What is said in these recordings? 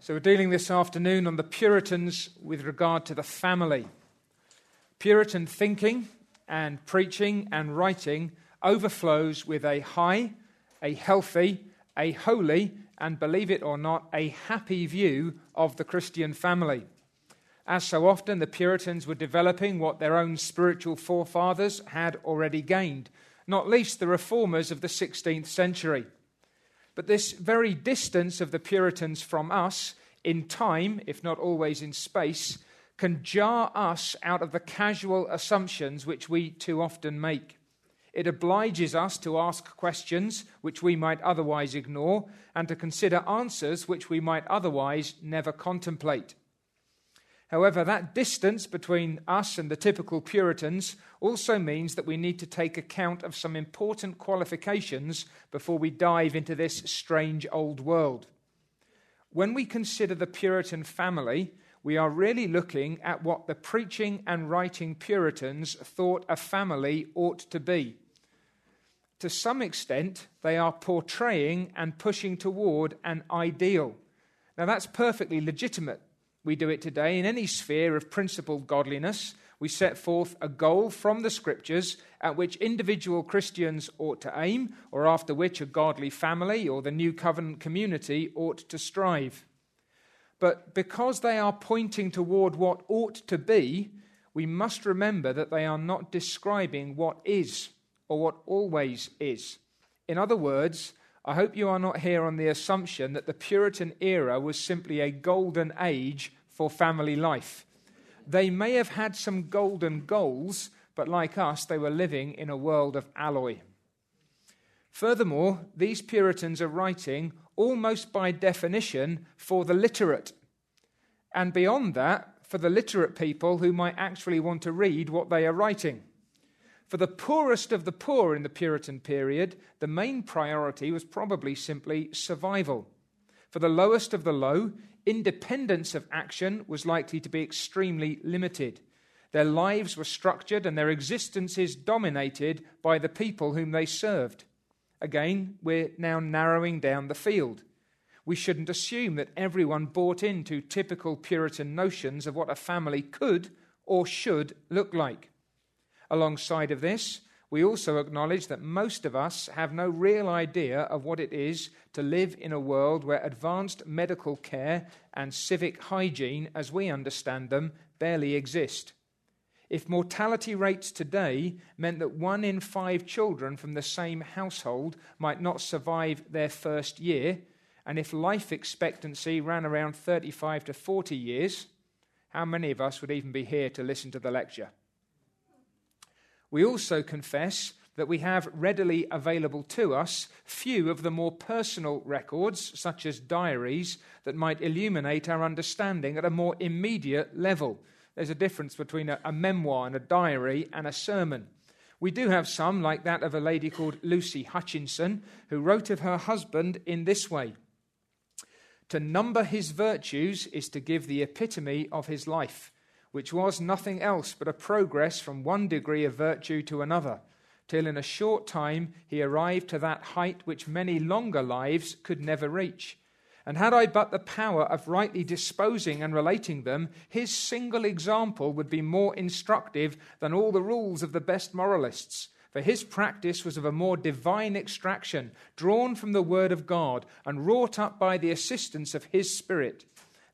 So, we're dealing this afternoon on the Puritans with regard to the family. Puritan thinking and preaching and writing overflows with a high, a healthy, a holy, and believe it or not, a happy view of the Christian family. As so often, the Puritans were developing what their own spiritual forefathers had already gained, not least the reformers of the 16th century. But this very distance of the Puritans from us, in time, if not always in space, can jar us out of the casual assumptions which we too often make. It obliges us to ask questions which we might otherwise ignore and to consider answers which we might otherwise never contemplate. However, that distance between us and the typical Puritans also means that we need to take account of some important qualifications before we dive into this strange old world. When we consider the Puritan family, we are really looking at what the preaching and writing Puritans thought a family ought to be. To some extent, they are portraying and pushing toward an ideal. Now, that's perfectly legitimate we do it today in any sphere of principled godliness. We set forth a goal from the scriptures at which individual Christians ought to aim, or after which a godly family or the new covenant community ought to strive. But because they are pointing toward what ought to be, we must remember that they are not describing what is or what always is. In other words, I hope you are not here on the assumption that the Puritan era was simply a golden age for family life. They may have had some golden goals, but like us, they were living in a world of alloy. Furthermore, these Puritans are writing almost by definition for the literate. And beyond that, for the literate people who might actually want to read what they are writing. For the poorest of the poor in the Puritan period, the main priority was probably simply survival. For the lowest of the low, independence of action was likely to be extremely limited. Their lives were structured and their existences dominated by the people whom they served. Again, we're now narrowing down the field. We shouldn't assume that everyone bought into typical Puritan notions of what a family could or should look like. Alongside of this, we also acknowledge that most of us have no real idea of what it is to live in a world where advanced medical care and civic hygiene, as we understand them, barely exist. If mortality rates today meant that one in five children from the same household might not survive their first year, and if life expectancy ran around 35 to 40 years, how many of us would even be here to listen to the lecture? We also confess that we have readily available to us few of the more personal records, such as diaries, that might illuminate our understanding at a more immediate level. There's a difference between a, a, memoir and a diary and a sermon. We do have some, like that of a lady called Lucy Hutchinson, who wrote of her husband in this way To number his virtues is to give the epitome of his life which was nothing else but a progress from one degree of virtue to another, till in a short time he arrived to that height which many longer lives could never reach. And had I but the power of rightly disposing and relating them, his single example would be more instructive than all the rules of the best moralists. For his practice was of a more divine extraction, drawn from the Word of God, and wrought up by the assistance of his Spirit.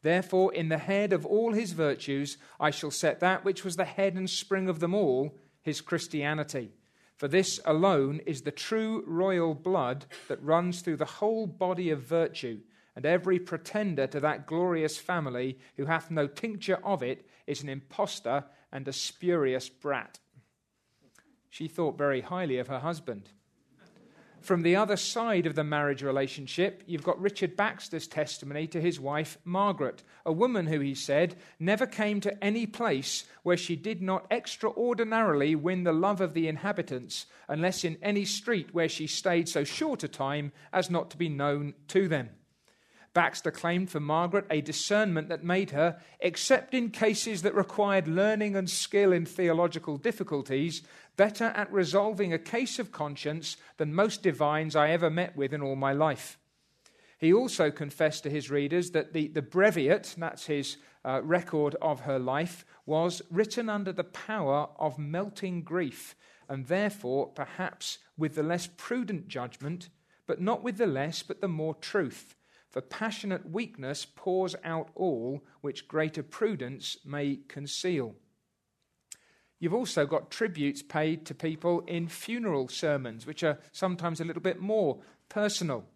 Therefore, in the head of all his virtues, I shall set that which was the head and spring of them all, his Christianity. For this alone is the true royal blood that runs through the whole body of virtue, and every pretender to that glorious family who hath no tincture of it is an impostor and a spurious brat. She thought very highly of her husband. From the other side of the marriage relationship, you've got Richard Baxter's testimony to his wife, Margaret, a woman who, he said, never came to any place where she did not extraordinarily win the love of the inhabitants, unless in any street where she stayed so short a time as not to be known to them. Baxter claimed for Margaret a discernment that made her, except in cases that required learning and skill in theological difficulties, better at resolving a case of conscience than most divines I ever met with in all my life. He also confessed to his readers that the, the breviate, that's his uh, record of her life, was written under the power of melting grief, and therefore perhaps with the less prudent judgment, but not with the less, but the more truth. For passionate weakness pours out all which greater prudence may conceal. You've also got tributes paid to people in funeral sermons, which are sometimes a little bit more personal.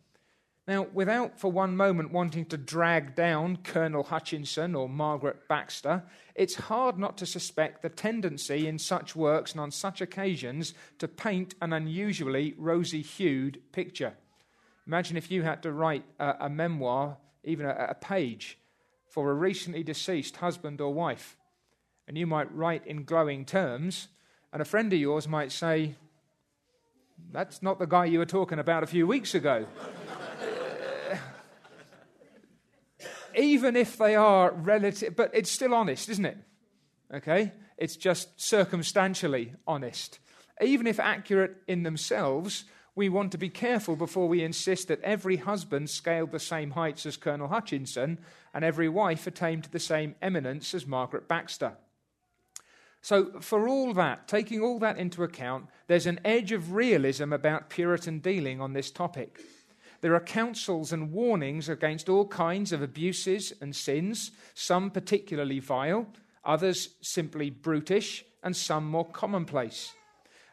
Now, without for one moment wanting to drag down Colonel Hutchinson or Margaret Baxter, it's hard not to suspect the tendency in such works and on such occasions to paint an unusually rosy hued picture. Imagine if you had to write a, a memoir, even a, a page, for a recently deceased husband or wife. And you might write in glowing terms, and a friend of yours might say, That's not the guy you were talking about a few weeks ago. even if they are relative, but it's still honest, isn't it? Okay? It's just circumstantially honest. Even if accurate in themselves, we want to be careful before we insist that every husband scaled the same heights as Colonel Hutchinson and every wife attained the same eminence as Margaret Baxter. So, for all that, taking all that into account, there's an edge of realism about Puritan dealing on this topic. There are counsels and warnings against all kinds of abuses and sins, some particularly vile, others simply brutish, and some more commonplace.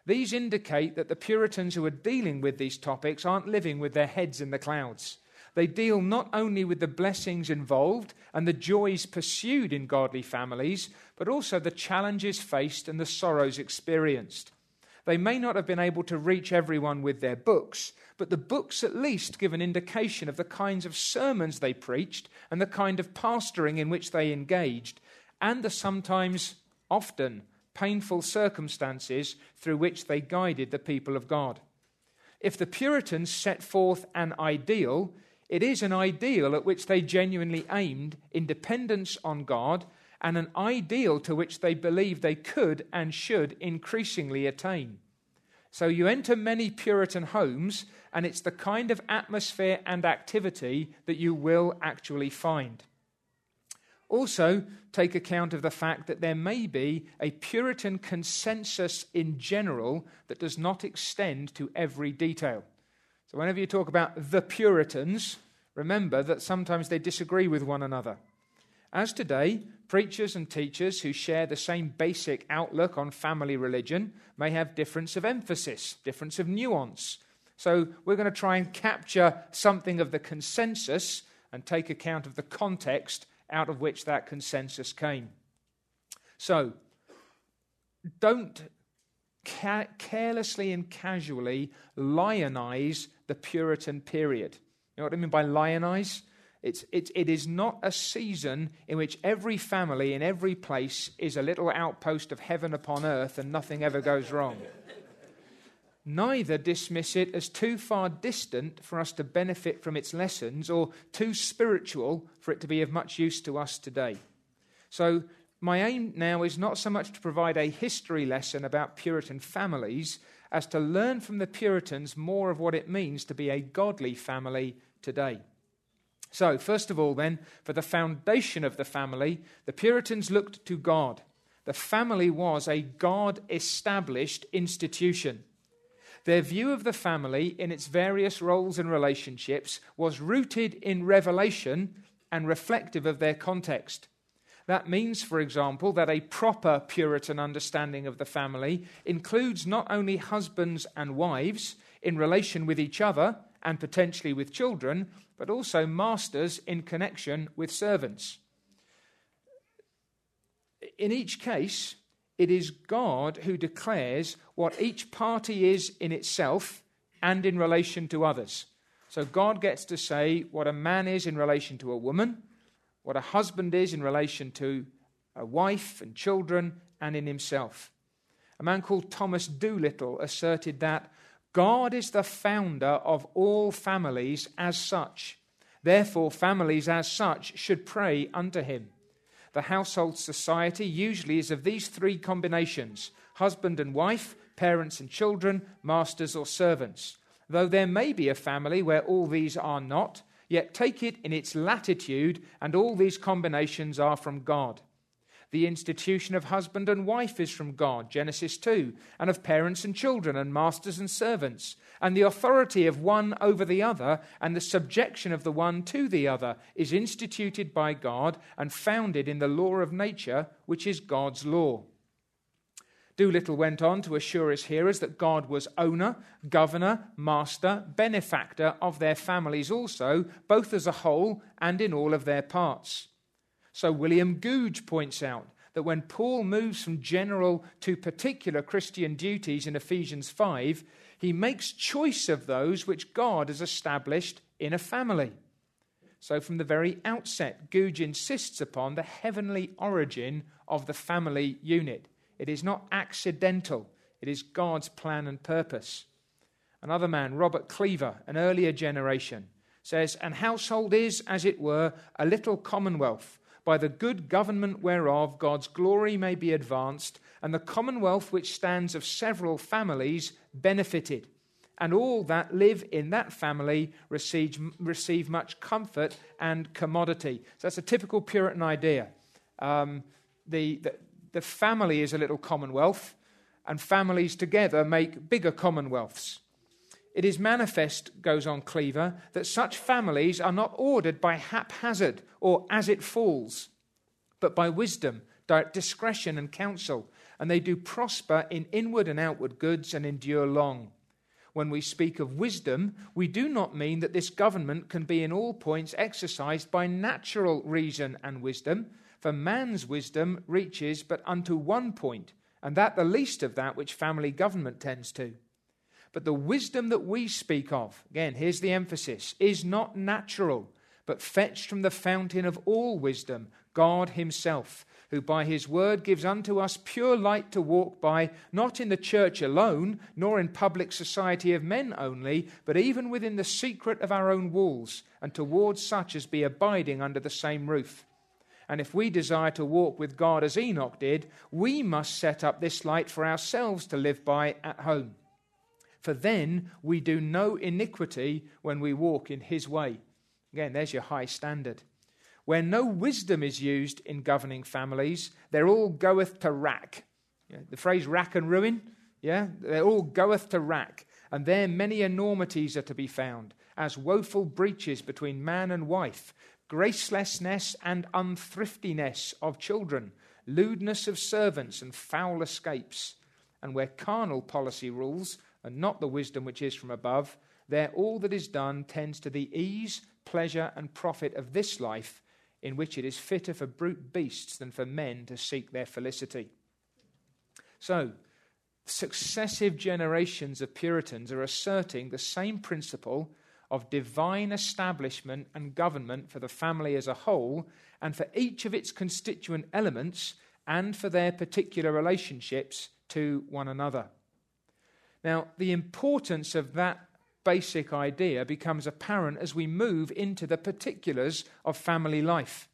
These indicate that the Puritans who are dealing with these topics aren't living with their heads in the clouds. They deal not only with the blessings involved and the joys pursued in godly families, but also the challenges faced and the sorrows experienced. They may not have been able to reach everyone with their books, but the books at least give an indication of the kinds of sermons they preached and the kind of pastoring in which they engaged, and the sometimes, often, painful circumstances through which they guided the people of God. If the Puritans set forth an ideal, it is an ideal at which they genuinely aimed in dependence on God and an ideal to which they believed they could and should increasingly attain. So you enter many Puritan homes, and it's the kind of atmosphere and activity that you will actually find. Also, take account of the fact that there may be a Puritan consensus in general that does not extend to every detail. So, whenever you talk about the Puritans, remember that sometimes they disagree with one another. As today, preachers and teachers who share the same basic outlook on family religion may have difference of emphasis, difference of nuance. So we're going to try and capture something of the consensus and take account of the context out of which that consensus came. So don't ca- carelessly and casually lionize the Puritan period. You know what I mean by lionize? It's, it, it is not a season in which every family in every place is a little outpost of heaven upon earth and nothing ever goes wrong. Neither dismiss it as too far distant for us to benefit from its lessons or too spiritual for it to be of much use to us today. So, my aim now is not so much to provide a history lesson about Puritan families as to learn from the Puritans more of what it means to be a godly family today. So, first of all, then, for the foundation of the family, the Puritans looked to God. The family was a God established institution. Their view of the family in its various roles and relationships was rooted in revelation and reflective of their context. That means, for example, that a proper Puritan understanding of the family includes not only husbands and wives in relation with each other and potentially with children, but also masters in connection with servants. In each case, it is God who declares what each party is in itself and in relation to others. So God gets to say what a man is in relation to a woman, what a husband is in relation to a wife and children, and in himself. A man called Thomas Doolittle asserted that God is the founder of all families as such. Therefore, families as such should pray unto him. The household society usually is of these three combinations husband and wife, parents and children, masters or servants. Though there may be a family where all these are not, Yet take it in its latitude, and all these combinations are from God. The institution of husband and wife is from God, Genesis 2, and of parents and children, and masters and servants, and the authority of one over the other, and the subjection of the one to the other, is instituted by God and founded in the law of nature, which is God's law. Doolittle went on to assure his hearers that God was owner, governor, master, benefactor of their families also, both as a whole and in all of their parts. So William Gouge points out that when Paul moves from general to particular Christian duties in Ephesians 5, he makes choice of those which God has established in a family. So, from the very outset, Gouge insists upon the heavenly origin of the family unit. It is not accidental, it is God's plan and purpose. Another man, Robert Cleaver, an earlier generation, says, An household is, as it were, a little commonwealth by the good government whereof God's glory may be advanced, and the commonwealth which stands of several families benefited. And all that live in that family receive, receive much comfort and commodity. So that's a typical Puritan idea. Um, the, the, the family is a little commonwealth, and families together make bigger commonwealths. It is manifest, goes on Cleaver, that such families are not ordered by haphazard or as it falls, but by wisdom, discretion, and counsel, and they do prosper in inward and outward goods and endure long. When we speak of wisdom, we do not mean that this government can be in all points exercised by natural reason and wisdom, for man's wisdom reaches but unto one point, and that the least of that which family government tends to. But the wisdom that we speak of, again, here's the emphasis, is not natural, but fetched from the fountain of all wisdom, God Himself, who by His word gives unto us pure light to walk by, not in the church alone, nor in public society of men only, but even within the secret of our own walls, and towards such as be abiding under the same roof. And if we desire to walk with God as Enoch did, we must set up this light for ourselves to live by at home. For then we do no iniquity when we walk in his way. Again, there's your high standard. Where no wisdom is used in governing families, there all goeth to rack. Yeah, the phrase rack and ruin, yeah, they all goeth to rack. And there many enormities are to be found, as woeful breaches between man and wife, gracelessness and unthriftiness of children, lewdness of servants, and foul escapes. And where carnal policy rules, and not the wisdom which is from above, there all that is done tends to the ease, pleasure, and profit of this life, in which it is fitter for brute beasts than for men to seek their felicity. So, successive generations of Puritans are asserting the same principle of divine establishment and government for the family as a whole, and for each of its constituent elements, and for their particular relationships to one another. Now, the importance of that basic idea becomes apparent as we move into the particulars of family life.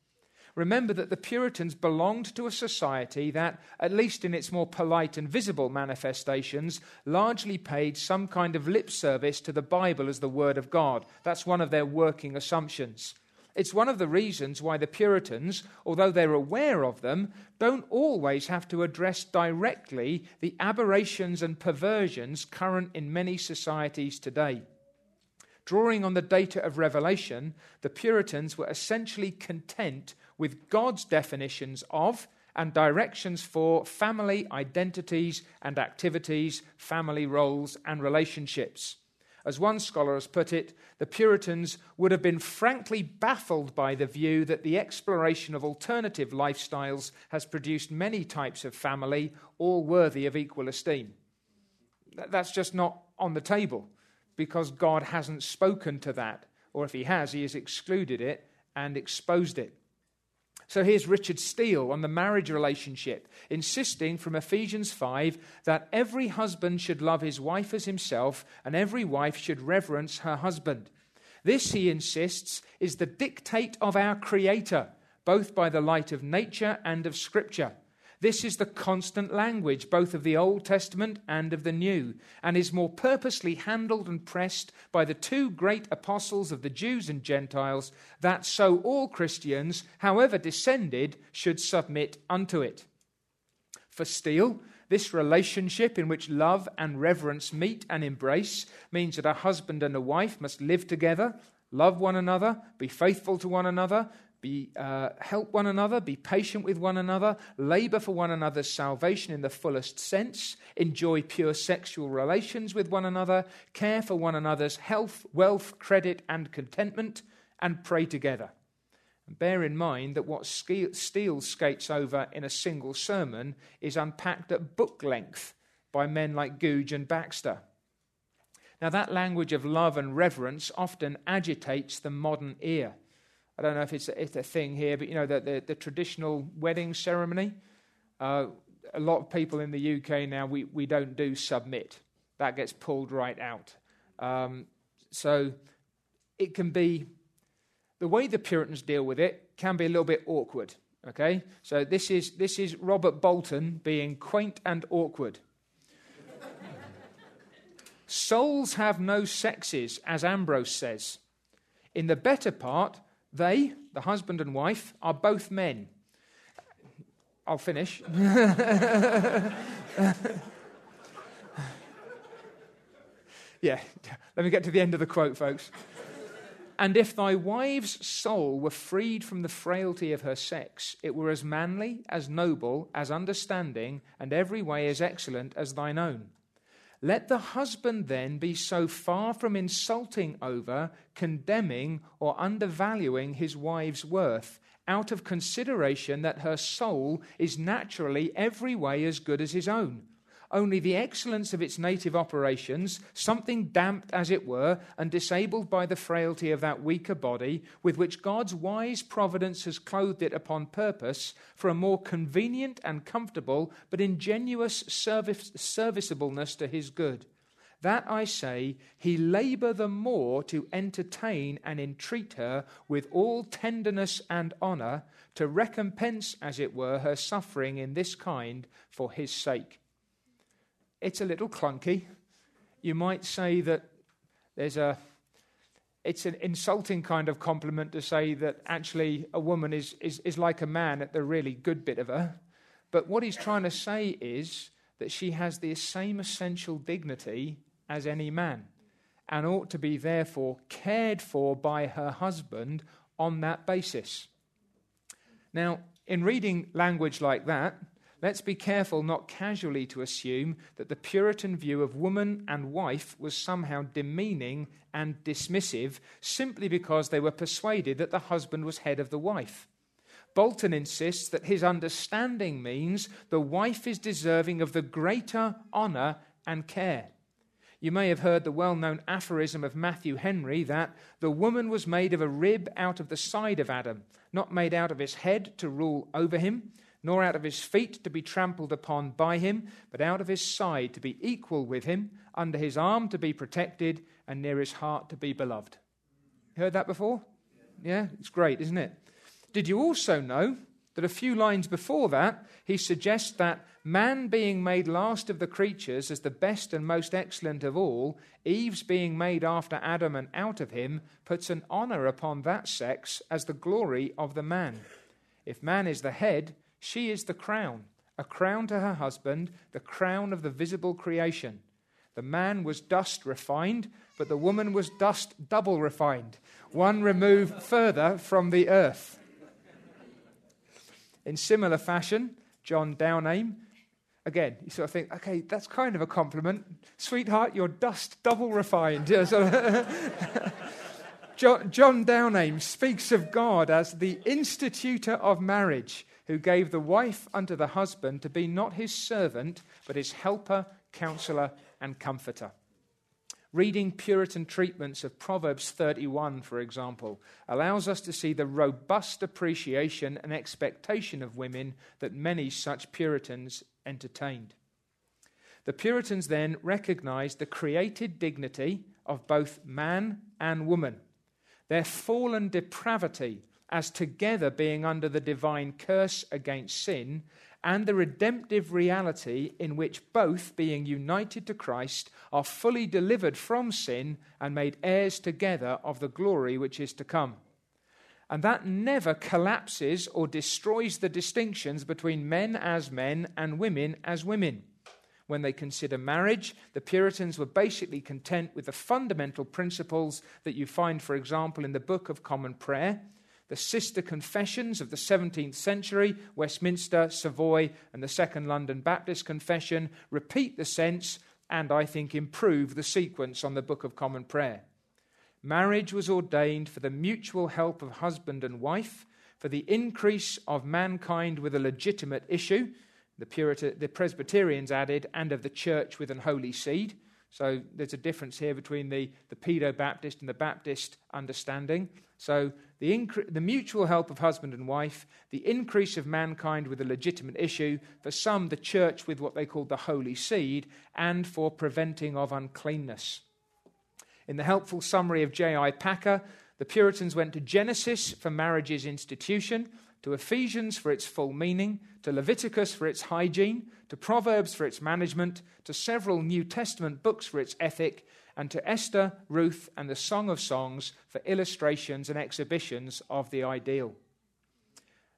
Remember that the Puritans belonged to a society that, at least in its more polite and visible manifestations, largely paid some kind of lip service to the Bible as the Word of God. That's one of their working assumptions. It's one of the reasons why the Puritans, although they're aware of them, don't always have to address directly the aberrations and perversions current in many societies today. Drawing on the data of Revelation, the Puritans were essentially content with God's definitions of and directions for family identities and activities, family roles, and relationships. As one scholar has put it, the Puritans would have been frankly baffled by the view that the exploration of alternative lifestyles has produced many types of family, all worthy of equal esteem. That's just not on the table because God hasn't spoken to that, or if He has, He has excluded it and exposed it. So here's Richard Steele on the marriage relationship, insisting from Ephesians 5 that every husband should love his wife as himself, and every wife should reverence her husband. This, he insists, is the dictate of our Creator, both by the light of nature and of Scripture. This is the constant language, both of the Old Testament and of the New, and is more purposely handled and pressed by the two great apostles of the Jews and Gentiles, that so all Christians, however descended, should submit unto it. For Steele, this relationship in which love and reverence meet and embrace means that a husband and a wife must live together, love one another, be faithful to one another, be, uh, help one another, be patient with one another, labor for one another's salvation in the fullest sense, enjoy pure sexual relations with one another, care for one another's health, wealth, credit, and contentment, and pray together. Bear in mind that what Steele skates over in a single sermon is unpacked at book length by men like Gouge and Baxter. Now, that language of love and reverence often agitates the modern ear. I don't know if it's a, it's a thing here, but you know, the, the, the traditional wedding ceremony, uh, a lot of people in the UK now, we, we don't do submit. That gets pulled right out. Um, so it can be, the way the Puritans deal with it can be a little bit awkward. Okay? So this is, this is Robert Bolton being quaint and awkward. Souls have no sexes, as Ambrose says. In the better part, they, the husband and wife, are both men. I'll finish. yeah, let me get to the end of the quote, folks. And if thy wife's soul were freed from the frailty of her sex, it were as manly, as noble, as understanding, and every way as excellent as thine own. Let the husband then be so far from insulting over, condemning, or undervaluing his wife's worth, out of consideration that her soul is naturally every way as good as his own only the excellence of its native operations, something damped, as it were, and disabled by the frailty of that weaker body, with which God's wise providence has clothed it upon purpose for a more convenient and comfortable, but ingenuous service, serviceableness to his good. That I say, he labour the more to entertain and entreat her with all tenderness and honour, to recompense, as it were, her suffering in this kind for his sake. It's a little clunky. You might say that there's a it's an insulting kind of compliment to say that actually a woman is, is, is like a man at the really good bit of her. But what he's trying to say is that she has the same essential dignity as any man and ought to be therefore cared for by her husband on that basis. Now, in reading language like that, Let's be careful not casually to assume that the Puritan view of woman and wife was somehow demeaning and dismissive simply because they were persuaded that the husband was head of the wife. Bolton insists that his understanding means the wife is deserving of the greater honour and care. You may have heard the well known aphorism of Matthew Henry that the woman was made of a rib out of the side of Adam, not made out of his head to rule over him, nor out of his feet to be trampled upon by him, but out of his side to be equal with him, under his arm to be protected, and near his heart to be beloved. Heard that before? Yeah, it's great, isn't it? Did you also know that a few lines before that, he suggests that man being made last of the creatures as the best and most excellent of all, Eve's being made after Adam and out of him, puts an honor upon that sex as the glory of the man. If man is the head, she is the crown, a crown to her husband, the crown of the visible creation. The man was dust refined, but the woman was dust double refined, one removed further from the earth. In similar fashion, John Downey, again, you sort of think, okay, that's kind of a compliment. Sweetheart, you're dust double refined. John, John Downey speaks of God as the institutor of marriage who gave the wife unto the husband to be not his servant, but his helper, counselor, and comforter. Reading Puritan treatments of Proverbs 31, for example, allows us to see the robust appreciation and expectation of women that many such Puritans entertained. The Puritans then recognized the created dignity of both man and woman, their fallen depravity as together being under the divine curse against sin, and the redemptive reality in which both, being united to Christ, are fully delivered from sin and made heirs together of the glory which is to come. And that never collapses or destroys the distinctions between men as men and women as women. When they consider marriage, the Puritans were basically content with the fundamental principles that you find, for example, in the Book of Common Prayer, the sister confessions of the 17th century, Westminster, Savoy, and the Second London Baptist Confession, repeat the sense and, I think, improve the sequence on the Book of Common Prayer. Marriage was ordained for the mutual help of husband and wife, for the increase of mankind with a legitimate issue, the, Purita, the Presbyterians added, and of the church with an holy seed. So there's a difference here between the, the Pedo Baptist and the Baptist understanding. So the, incre- the mutual help of husband and wife, the increase of mankind with a legitimate issue, for some, the church with what they called the holy seed, and for preventing of uncleanness. In the helpful summary of J.I. Packer, the Puritans went to Genesis for marriage's institution, to Ephesians for its full meaning, to Leviticus for its hygiene, to Proverbs for its management, to several New Testament books for its ethic, and to Esther, Ruth, and the Song of Songs for illustrations and exhibitions of the ideal.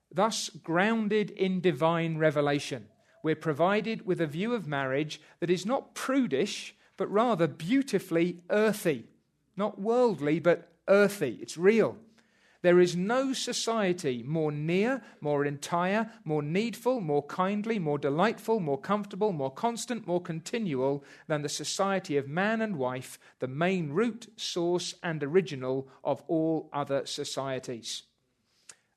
Thus, grounded in divine revelation, we're provided with a view of marriage that is not prudish but rather beautifully earthy. Not worldly, but earthy. It's real. There is no society more near, more entire, more needful, more kindly, more delightful, more comfortable, more constant, more continual than the society of man and wife, the main root, source, and original of all other societies.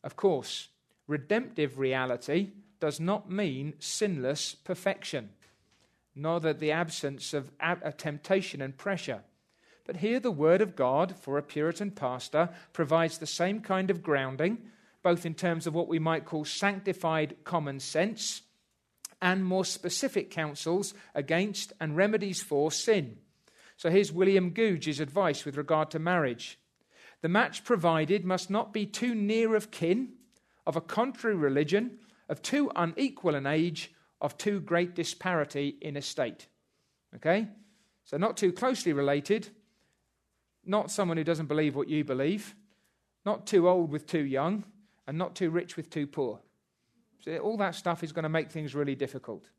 Of course, redemptive reality does not mean sinless perfection nor that the absence of temptation and pressure. But here, the Word of God for a Puritan pastor provides the same kind of grounding, both in terms of what we might call sanctified common sense and more specific counsels against and remedies for sin. So here's William Gouge's advice with regard to marriage. The match provided must not be too near of kin, of a contrary religion, of too unequal an age, of too great disparity in estate. Okay? So, not too closely related, not someone who doesn't believe what you believe, not too old with too young, and not too rich with too poor. So all that stuff is going to make things really difficult.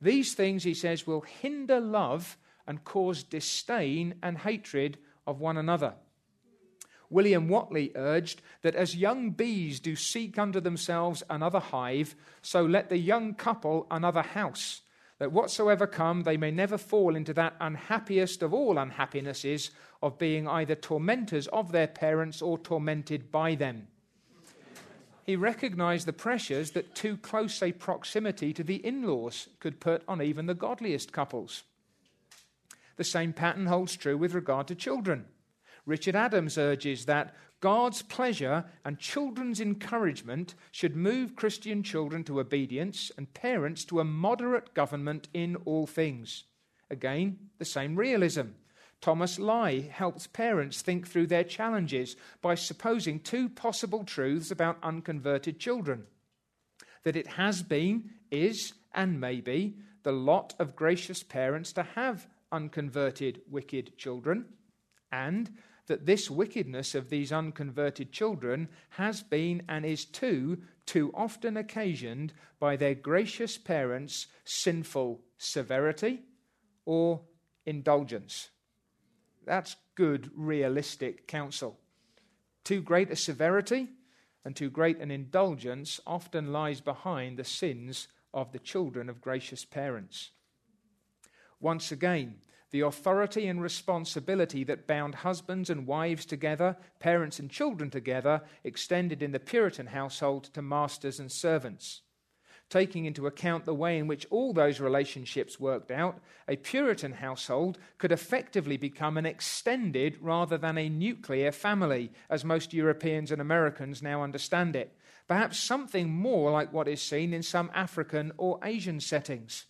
These things, he says, will hinder love and cause disdain and hatred of one another. William Whately urged that as young bees do seek unto themselves another hive, so let the young couple another house, that whatsoever come they may never fall into that unhappiest of all unhappinesses of being either tormentors of their parents or tormented by them. He recognized the pressures that too close a proximity to the in laws could put on even the godliest couples. The same pattern holds true with regard to children. Richard Adams urges that God's pleasure and children's encouragement should move Christian children to obedience and parents to a moderate government in all things. Again, the same realism. Thomas Lye helps parents think through their challenges by supposing two possible truths about unconverted children that it has been, is, and may be the lot of gracious parents to have unconverted wicked children, and that this wickedness of these unconverted children has been and is too, too often occasioned by their gracious parents' sinful severity or indulgence. That's good, realistic counsel. Too great a severity and too great an indulgence often lies behind the sins of the children of gracious parents. Once again, the authority and responsibility that bound husbands and wives together, parents and children together, extended in the Puritan household to masters and servants. Taking into account the way in which all those relationships worked out, a Puritan household could effectively become an extended rather than a nuclear family, as most Europeans and Americans now understand it. Perhaps something more like what is seen in some African or Asian settings.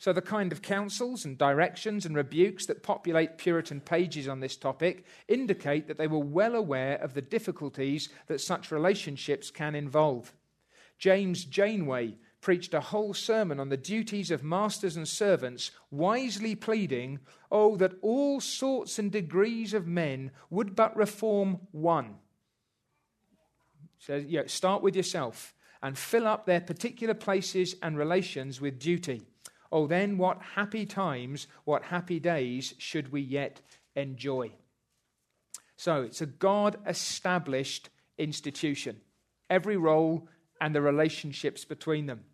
So, the kind of counsels and directions and rebukes that populate Puritan pages on this topic indicate that they were well aware of the difficulties that such relationships can involve. James Janeway preached a whole sermon on the duties of masters and servants, wisely pleading, Oh, that all sorts and degrees of men would but reform one. So, yeah, start with yourself and fill up their particular places and relations with duty. Oh, then what happy times, what happy days should we yet enjoy? So it's a God established institution, every role and the relationships between them.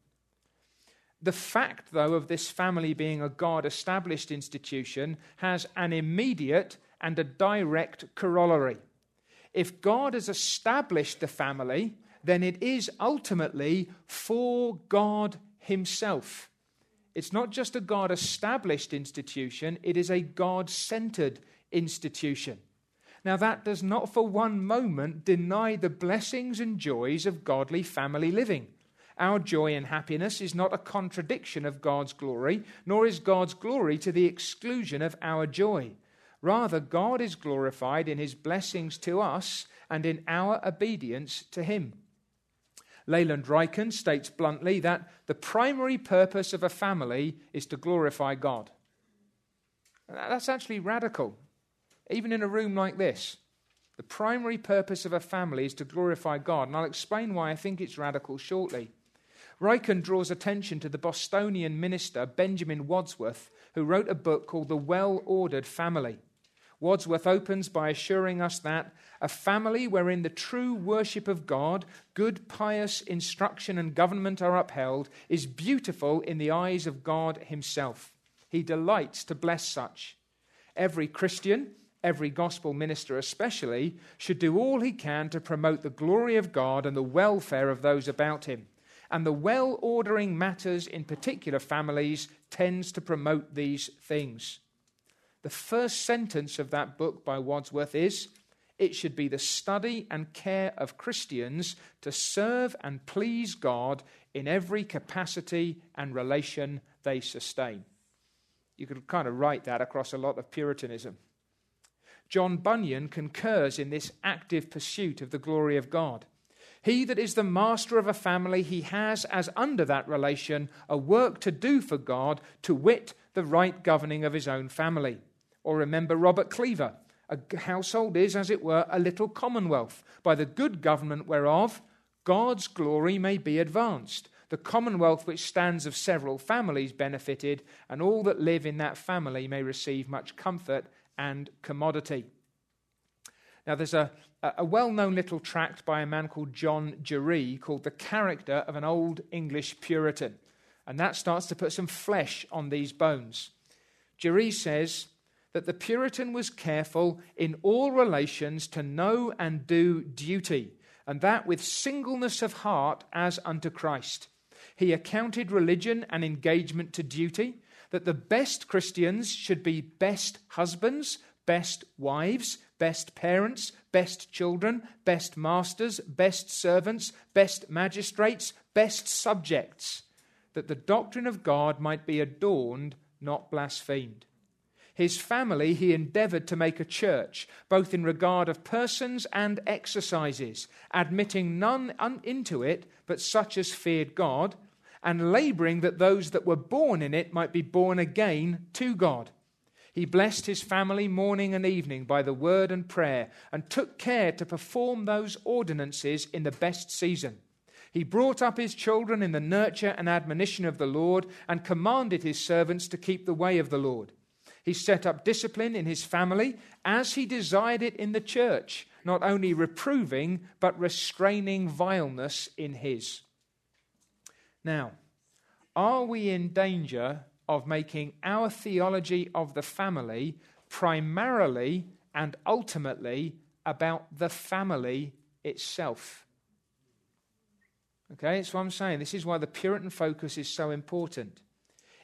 The fact, though, of this family being a God established institution has an immediate and a direct corollary. If God has established the family, then it is ultimately for God Himself. It's not just a God established institution, it is a God centered institution. Now, that does not for one moment deny the blessings and joys of godly family living. Our joy and happiness is not a contradiction of God's glory, nor is God's glory to the exclusion of our joy. Rather, God is glorified in his blessings to us and in our obedience to him. Leland Ryken states bluntly that the primary purpose of a family is to glorify God. That's actually radical, even in a room like this. The primary purpose of a family is to glorify God, and I'll explain why I think it's radical shortly. Ryken draws attention to the Bostonian minister Benjamin Wadsworth, who wrote a book called The Well Ordered Family. Wadsworth opens by assuring us that a family wherein the true worship of God, good, pious instruction, and government are upheld is beautiful in the eyes of God Himself. He delights to bless such. Every Christian, every gospel minister especially, should do all he can to promote the glory of God and the welfare of those about him. And the well ordering matters in particular families tends to promote these things. The first sentence of that book by Wadsworth is it should be the study and care of Christians to serve and please God in every capacity and relation they sustain. You could kind of write that across a lot of Puritanism. John Bunyan concurs in this active pursuit of the glory of God. He that is the master of a family, he has as under that relation a work to do for God, to wit, the right governing of his own family. Or remember Robert Cleaver. A household is, as it were, a little commonwealth, by the good government whereof God's glory may be advanced. The commonwealth which stands of several families benefited, and all that live in that family may receive much comfort and commodity. Now, there's a, a well known little tract by a man called John Geree called The Character of an Old English Puritan. And that starts to put some flesh on these bones. Jerry says, that the Puritan was careful in all relations to know and do duty, and that with singleness of heart as unto Christ. He accounted religion and engagement to duty, that the best Christians should be best husbands, best wives, best parents, best children, best masters, best servants, best magistrates, best subjects, that the doctrine of God might be adorned, not blasphemed. His family he endeavored to make a church, both in regard of persons and exercises, admitting none into it but such as feared God, and laboring that those that were born in it might be born again to God. He blessed his family morning and evening by the word and prayer, and took care to perform those ordinances in the best season. He brought up his children in the nurture and admonition of the Lord, and commanded his servants to keep the way of the Lord. He set up discipline in his family as he desired it in the church, not only reproving, but restraining vileness in his. Now, are we in danger of making our theology of the family primarily and ultimately about the family itself? Okay, that's what I'm saying. This is why the Puritan focus is so important.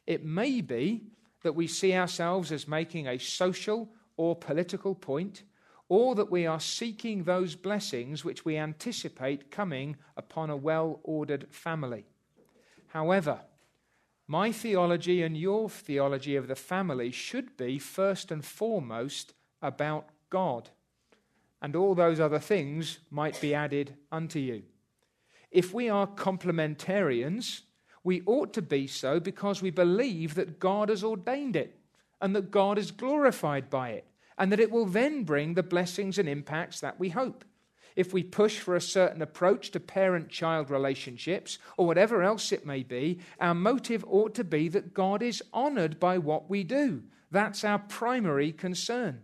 It may be that we see ourselves as making a social or political point, or that we are seeking those blessings which we anticipate coming upon a well ordered family. However, my theology and your theology of the family should be first and foremost about God, and all those other things might be added unto you. If we are complementarians, We ought to be so because we believe that God has ordained it and that God is glorified by it and that it will then bring the blessings and impacts that we hope. If we push for a certain approach to parent child relationships or whatever else it may be, our motive ought to be that God is honored by what we do. That's our primary concern.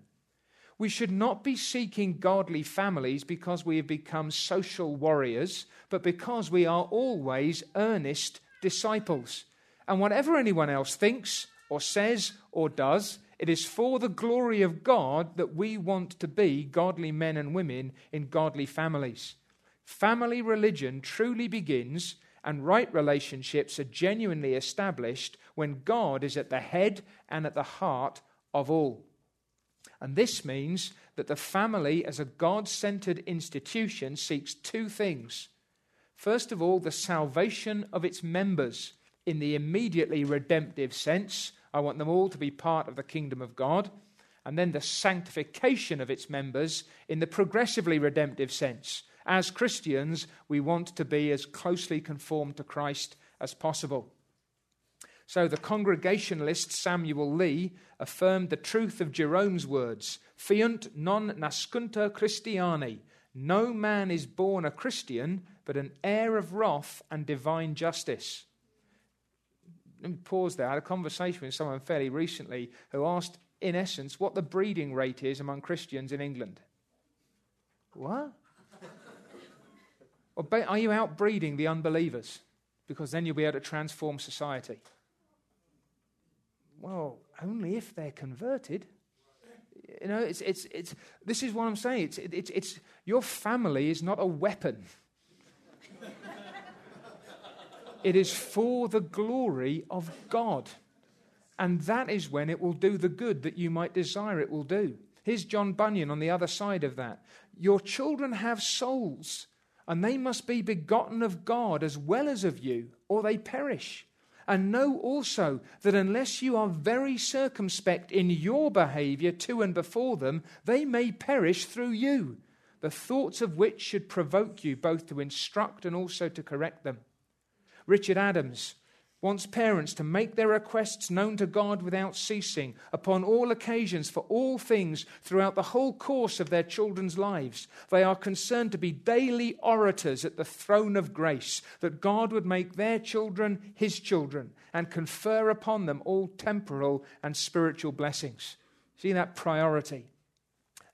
We should not be seeking godly families because we have become social warriors, but because we are always earnest disciples. And whatever anyone else thinks or says or does, it is for the glory of God that we want to be godly men and women in godly families. Family religion truly begins and right relationships are genuinely established when God is at the head and at the heart of all. And this means that the family, as a God centered institution, seeks two things. First of all, the salvation of its members in the immediately redemptive sense, I want them all to be part of the kingdom of God. And then the sanctification of its members in the progressively redemptive sense. As Christians, we want to be as closely conformed to Christ as possible. So the Congregationalist Samuel Lee affirmed the truth of Jerome's words Fiunt non nascuntur Christiani. No man is born a Christian, but an heir of wrath and divine justice let me pause there. I had a conversation with someone fairly recently who asked, in essence, what the breeding rate is among Christians in England. What? are you outbreeding the unbelievers? Because then you'll be able to transform society. Well, only if they're converted. You know, it's, it's, it's, this is what I'm saying. It's, it's, it's, your family is not a weapon. It is for the glory of God. And that is when it will do the good that you might desire it will do. Here's John Bunyan on the other side of that. Your children have souls, and they must be begotten of God as well as of you, or they perish. And know also that unless you are very circumspect in your behavior to and before them, they may perish through you, the thoughts of which should provoke you both to instruct and also to correct them. Richard Adams wants parents to make their requests known to God without ceasing, upon all occasions, for all things, throughout the whole course of their children's lives. They are concerned to be daily orators at the throne of grace, that God would make their children his children and confer upon them all temporal and spiritual blessings. See that priority.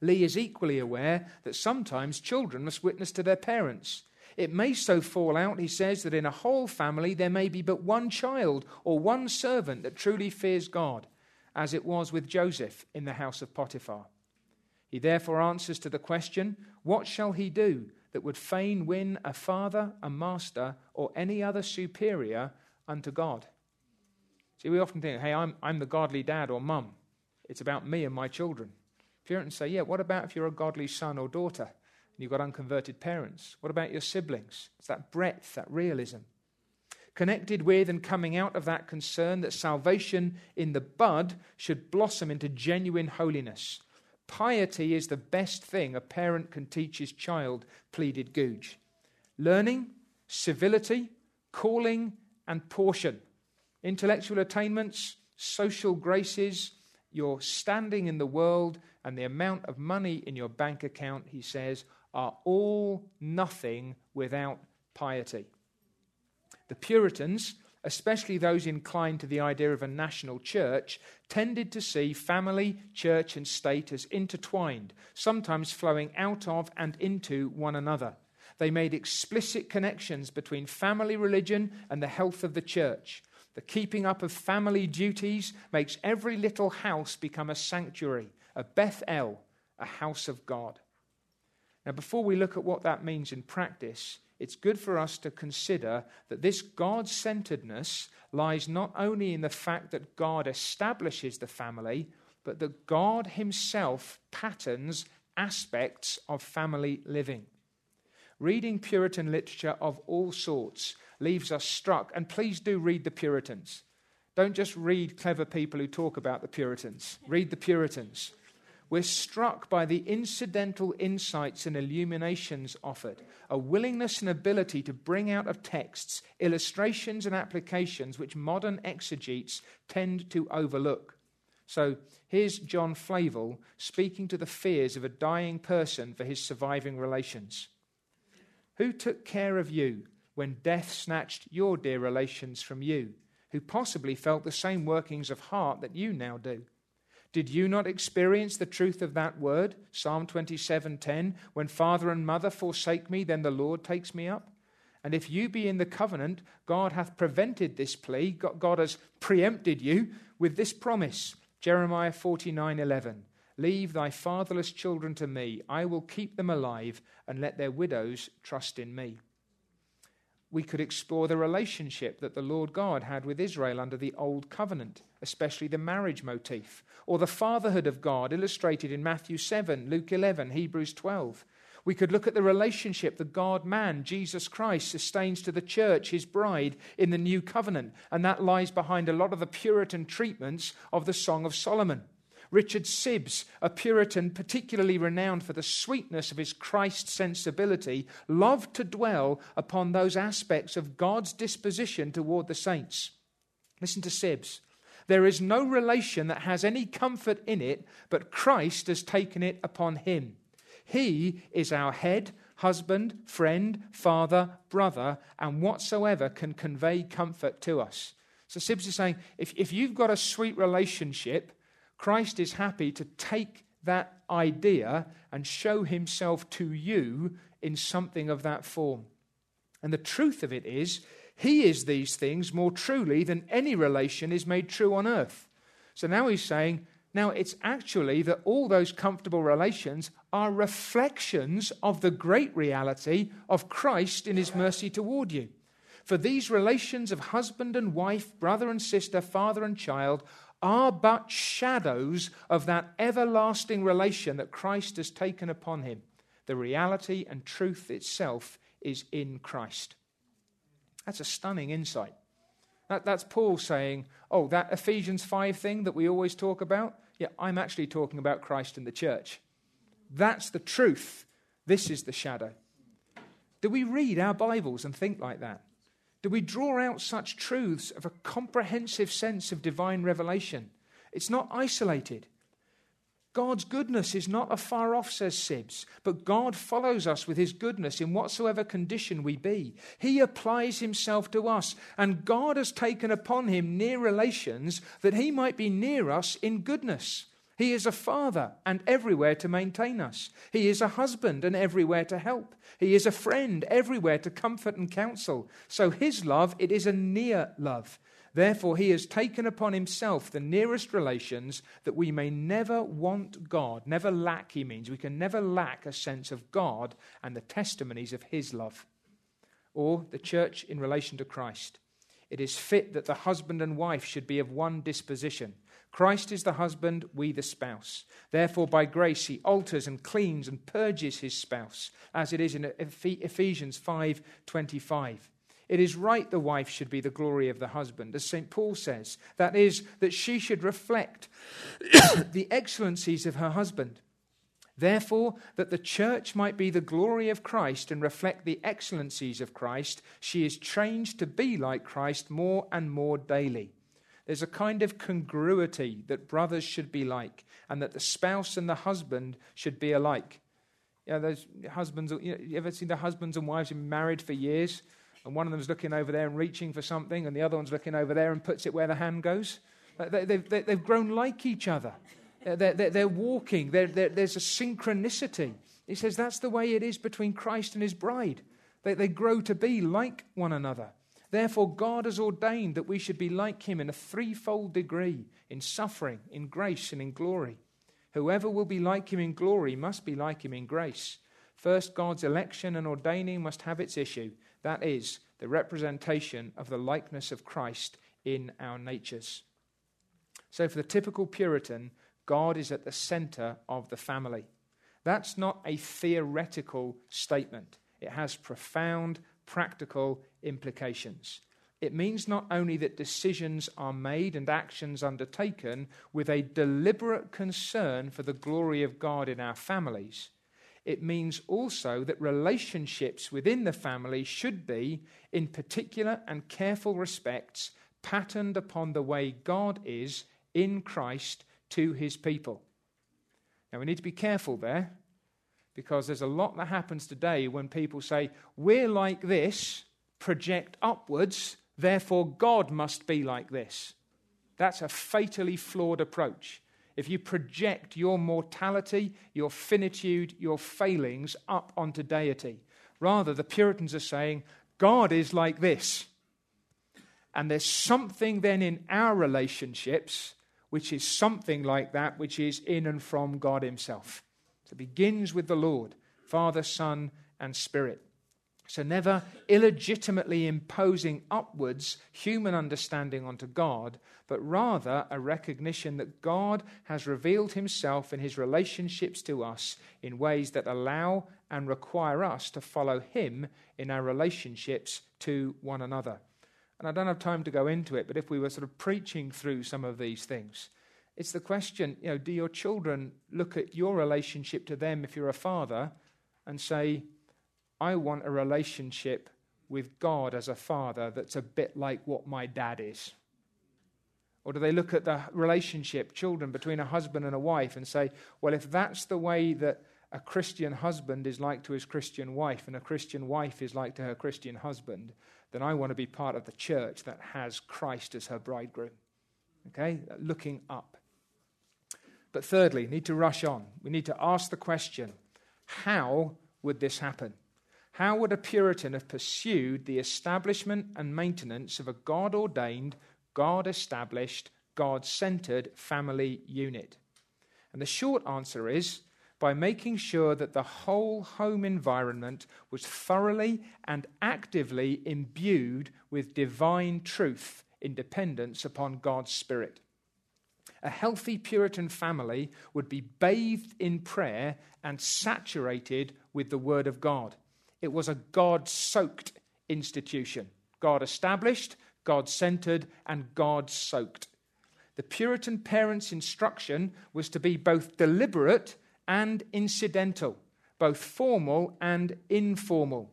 Lee is equally aware that sometimes children must witness to their parents. It may so fall out, he says, that in a whole family there may be but one child or one servant that truly fears God, as it was with Joseph in the house of Potiphar. He therefore answers to the question What shall he do that would fain win a father, a master, or any other superior unto God? See, we often think, Hey, I'm, I'm the godly dad or mum. It's about me and my children. Parents say, Yeah, what about if you're a godly son or daughter? And you've got unconverted parents? What about your siblings? It's that breadth, that realism. Connected with and coming out of that concern that salvation in the bud should blossom into genuine holiness. Piety is the best thing a parent can teach his child, pleaded Gouge. Learning, civility, calling, and portion. Intellectual attainments, social graces, your standing in the world, and the amount of money in your bank account, he says, are all nothing without piety. The Puritans, especially those inclined to the idea of a national church, tended to see family, church, and state as intertwined, sometimes flowing out of and into one another. They made explicit connections between family religion and the health of the church. The keeping up of family duties makes every little house become a sanctuary, a Beth El, a house of God. Now, before we look at what that means in practice, it's good for us to consider that this God centeredness lies not only in the fact that God establishes the family, but that God Himself patterns aspects of family living. Reading Puritan literature of all sorts leaves us struck, and please do read the Puritans. Don't just read clever people who talk about the Puritans, read the Puritans we're struck by the incidental insights and illuminations offered, a willingness and ability to bring out of texts illustrations and applications which modern exegetes tend to overlook. So here's John Flavel speaking to the fears of a dying person for his surviving relations. Who took care of you when death snatched your dear relations from you, who possibly felt the same workings of heart that you now do? Did you not experience the truth of that word, Psalm 27:10, when father and mother forsake me, then the Lord takes me up? And if you be in the covenant, God hath prevented this plea, God has preempted you with this promise. Jeremiah 49:11. Leave thy fatherless children to me, I will keep them alive, and let their widows trust in me we could explore the relationship that the Lord God had with Israel under the Old Covenant, especially the marriage motif, or the fatherhood of God illustrated in Matthew 7, Luke 11, Hebrews 12. We could look at the relationship the God man, Jesus Christ, sustains to the church, his bride, in the new covenant, and that lies behind a lot of the Puritan treatments of the Song of Solomon. Richard Sibbes, a Puritan particularly renowned for the sweetness of his Christ sensibility, loved to dwell upon those aspects of God's disposition toward the saints. Listen to Sibbes. There is no relation that has any comfort in it, but Christ has taken it upon him. He is our head, husband, friend, father, brother, and whatsoever can convey comfort to us. So Sibbes is saying if, if you've got a sweet relationship, Christ is happy to take that idea and show himself to you in something of that form. And the truth of it is, he is these things more truly than any relation is made true on earth. So now he's saying, now it's actually that all those comfortable relations are reflections of the great reality of Christ in his mercy toward you. For these relations of husband and wife, brother and sister, father and child are but shadows of that everlasting relation that Christ has taken upon him. The reality and truth itself is in Christ. That's a stunning insight. That, that's Paul saying, Oh, that Ephesians 5 thing that we always talk about? Yeah, I'm actually talking about Christ and the church. That's the truth. This is the shadow. Do we read our Bibles and think like that? Do we draw out such truths of a comprehensive sense of divine revelation. It's not isolated. God's goodness is not afar off, says Sibbes, but God follows us with his goodness in whatsoever condition we be. He applies himself to us, and God has taken upon him near relations that he might be near us in goodness. He is a father and everywhere to maintain us. He is a husband and everywhere to help. He is a friend everywhere to comfort and counsel. So his love, it is a near love. Therefore, he has taken upon himself the nearest relations that we may never want God, never lack, he means. We can never lack a sense of God and the testimonies of his love. Or the church in relation to Christ. It is fit that the husband and wife should be of one disposition. Christ is the husband, we the spouse. Therefore, by grace, he alters and cleans and purges his spouse, as it is in Ephesians 5:25. It is right the wife should be the glory of the husband, as St. Paul says. That is, that she should reflect the excellencies of her husband. Therefore, that the church might be the glory of Christ and reflect the excellencies of Christ, she is changed to be like Christ more and more daily. There's a kind of congruity that brothers should be like, and that the spouse and the husband should be alike. You know, those husbands, you, know, you ever seen the husbands and wives who've been married for years, and one of them's looking over there and reaching for something, and the other one's looking over there and puts it where the hand goes? They, have grown like each other. They're, they're, they're walking, they're, there's a synchronicity. He says that's the way it is between Christ and his bride. They, they grow to be like one another. Therefore, God has ordained that we should be like him in a threefold degree in suffering, in grace, and in glory. Whoever will be like him in glory must be like him in grace. First, God's election and ordaining must have its issue that is, the representation of the likeness of Christ in our natures. So, for the typical Puritan, God is at the center of the family. That's not a theoretical statement, it has profound practical implications. It means not only that decisions are made and actions undertaken with a deliberate concern for the glory of God in our families, it means also that relationships within the family should be, in particular and careful respects, patterned upon the way God is in Christ to his people. Now, we need to be careful there because there's a lot that happens today when people say, We're like this, project upwards, therefore God must be like this. That's a fatally flawed approach. If you project your mortality, your finitude, your failings up onto deity, rather, the Puritans are saying, God is like this. And there's something then in our relationships which is something like that, which is in and from God Himself. Begins with the Lord, Father, Son, and Spirit. So, never illegitimately imposing upwards human understanding onto God, but rather a recognition that God has revealed himself in his relationships to us in ways that allow and require us to follow him in our relationships to one another. And I don't have time to go into it, but if we were sort of preaching through some of these things, it's the question, you know, do your children look at your relationship to them if you're a father and say, I want a relationship with God as a father that's a bit like what my dad is? Or do they look at the relationship, children, between a husband and a wife and say, well, if that's the way that a Christian husband is like to his Christian wife and a Christian wife is like to her Christian husband, then I want to be part of the church that has Christ as her bridegroom. Okay? Looking up. But thirdly, need to rush on. We need to ask the question how would this happen? How would a Puritan have pursued the establishment and maintenance of a God ordained, God established, God centered family unit? And the short answer is by making sure that the whole home environment was thoroughly and actively imbued with divine truth in dependence upon God's Spirit. A healthy Puritan family would be bathed in prayer and saturated with the Word of God. It was a God soaked institution, God established, God centered, and God soaked. The Puritan parents' instruction was to be both deliberate and incidental, both formal and informal.